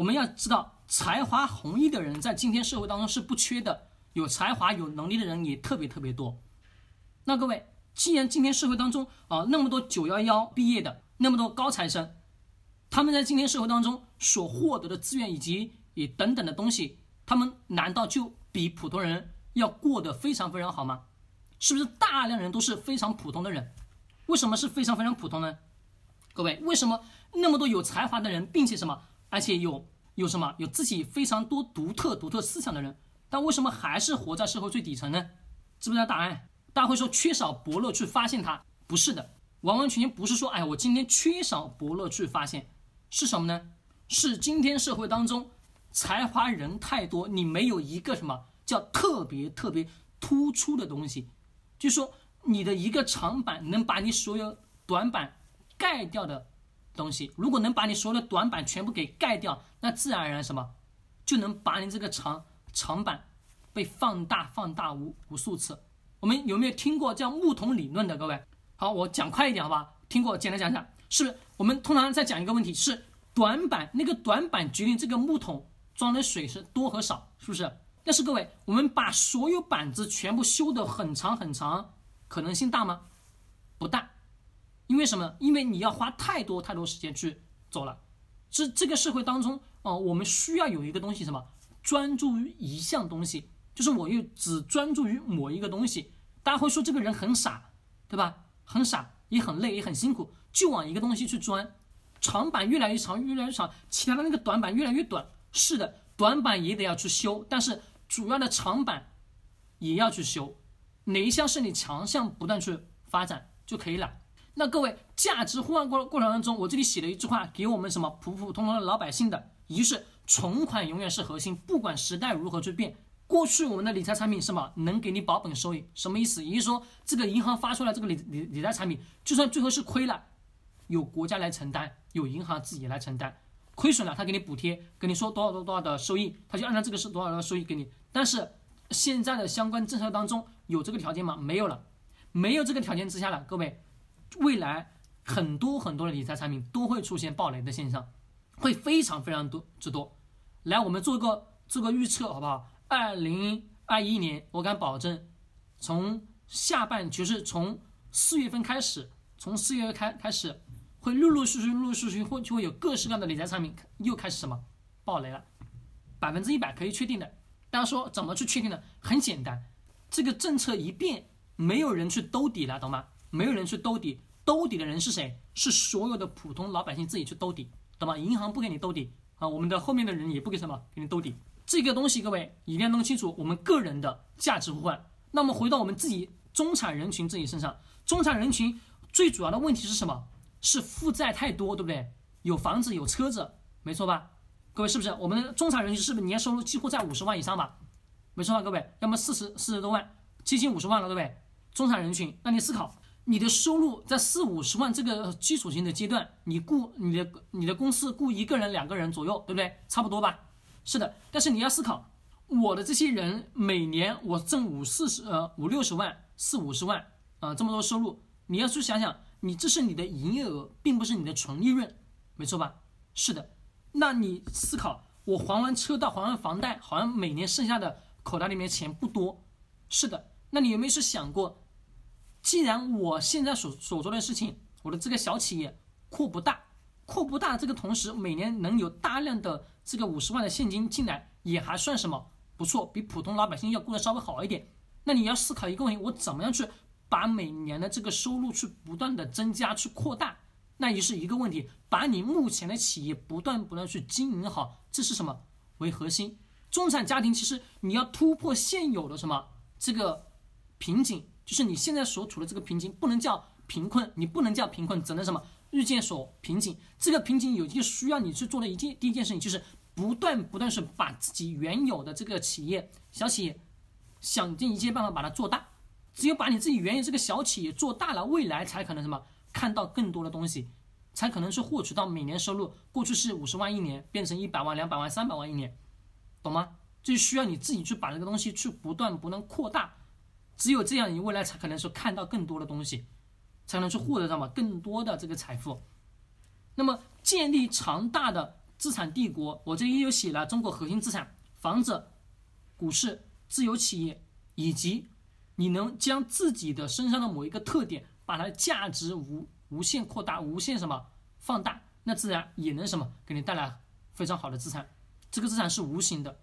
我们要知道，才华横溢的人在今天社会当中是不缺的，有才华、有能力的人也特别特别多。那各位，既然今天社会当中啊那么多九幺幺毕业的，那么多高材生，他们在今天社会当中所获得的资源以及以等等的东西，他们难道就比普通人要过得非常非常好吗？是不是大量人都是非常普通的人？为什么是非常非常普通呢？各位，为什么那么多有才华的人，并且什么，而且有有什么有自己非常多独特独特思想的人，但为什么还是活在社会最底层呢？知不知道答案？大家会说缺少伯乐去发现它，不是的，完完全全不是说，哎，我今天缺少伯乐去发现，是什么呢？是今天社会当中才华人太多，你没有一个什么叫特别特别突出的东西，就说你的一个长板能把你所有短板盖掉的东西，如果能把你所有的短板全部给盖掉，那自然而然什么就能把你这个长长板被放大放大无无数次。我们有没有听过叫木桶理论的？各位，好，我讲快一点，好吧？听过，简单讲讲，是不是？我们通常在讲一个问题，是短板，那个短板决定这个木桶装的水是多和少，是不是？但是各位，我们把所有板子全部修得很长很长，可能性大吗？不大，因为什么？因为你要花太多太多时间去走了。这这个社会当中，哦，我们需要有一个东西，什么？专注于一项东西。就是我又只专注于某一个东西，大家会说这个人很傻，对吧？很傻，也很累，也很辛苦，就往一个东西去钻，长板越来越长，越来越长，其他的那个短板越来越短。是的，短板也得要去修，但是主要的长板也要去修。哪一项是你强项，不断去发展就可以了。那各位，价值互换过过程当中，我这里写了一句话，给我们什么普普通通的老百姓的，也就是存款永远是核心，不管时代如何去变。过去我们的理财产品什么能给你保本收益？什么意思？也就是说，这个银行发出来这个理理理财产品，就算最后是亏了，有国家来承担，有银行自己来承担。亏损了，他给你补贴，跟你说多少多多少的收益，他就按照这个是多少的收益给你。但是现在的相关政策当中有这个条件吗？没有了，没有这个条件之下了，各位，未来很多很多的理财产品都会出现暴雷的现象，会非常非常多之多。来，我们做个做个预测，好不好？二零二一年，我敢保证，从下半就是从四月份开始，从四月开开始，会陆陆续续、陆陆续续会就会有各式各样的理财产品又开始什么爆雷了，百分之一百可以确定的。大家说怎么去确定的？很简单，这个政策一变，没有人去兜底了，懂吗？没有人去兜底，兜底的人是谁？是所有的普通老百姓自己去兜底，懂吗？银行不给你兜底啊，我们的后面的人也不给什么给你兜底。这个东西，各位一定要弄清楚，我们个人的价值互换。那么回到我们自己中产人群自己身上，中产人群最主要的问题是什么？是负债太多，对不对？有房子有车子，没错吧？各位是不是？我们的中产人群是不是年收入几乎在五十万以上吧？没错吧？各位，要么四十四十多万，接近五十万了，对不对？中产人群，那你思考，你的收入在四五十万这个基础型的阶段，你雇你的你的公司雇一个人两个人左右，对不对？差不多吧？是的，但是你要思考，我的这些人每年我挣五四十呃五六十万四五十万啊这么多收入，你要去想想，你这是你的营业额，并不是你的纯利润，没错吧？是的，那你思考，我还完车贷还完房贷，好像每年剩下的口袋里面钱不多，是的，那你有没有去想过，既然我现在所所做的事情，我的这个小企业扩不大，扩不大，这个同时每年能有大量的。这个五十万的现金进来也还算什么不错，比普通老百姓要过得稍微好一点。那你要思考一个问题：我怎么样去把每年的这个收入去不断的增加、去扩大？那也是一个问题。把你目前的企业不断不断去经营好，这是什么为核心？中产家庭其实你要突破现有的什么这个瓶颈，就是你现在所处的这个瓶颈不能叫贫困，你不能叫贫困，只能什么日渐所瓶颈。这个瓶颈有一个需要你去做的一件第一件事情就是。不断不断是把自己原有的这个企业小企业，想尽一切办法把它做大。只有把你自己原有这个小企业做大了，未来才可能什么看到更多的东西，才可能是获取到每年收入。过去是五十万一年，变成一百万、两百万、三百万一年，懂吗？就需要你自己去把这个东西去不断不断扩大。只有这样，你未来才可能是看到更多的东西，才能去获得什么更多的这个财富。那么建立强大的。资产帝国，我这里有写了中国核心资产：房子、股市、自由企业，以及你能将自己的身上的某一个特点，把它的价值无无限扩大、无限什么放大，那自然也能什么给你带来非常好的资产。这个资产是无形的。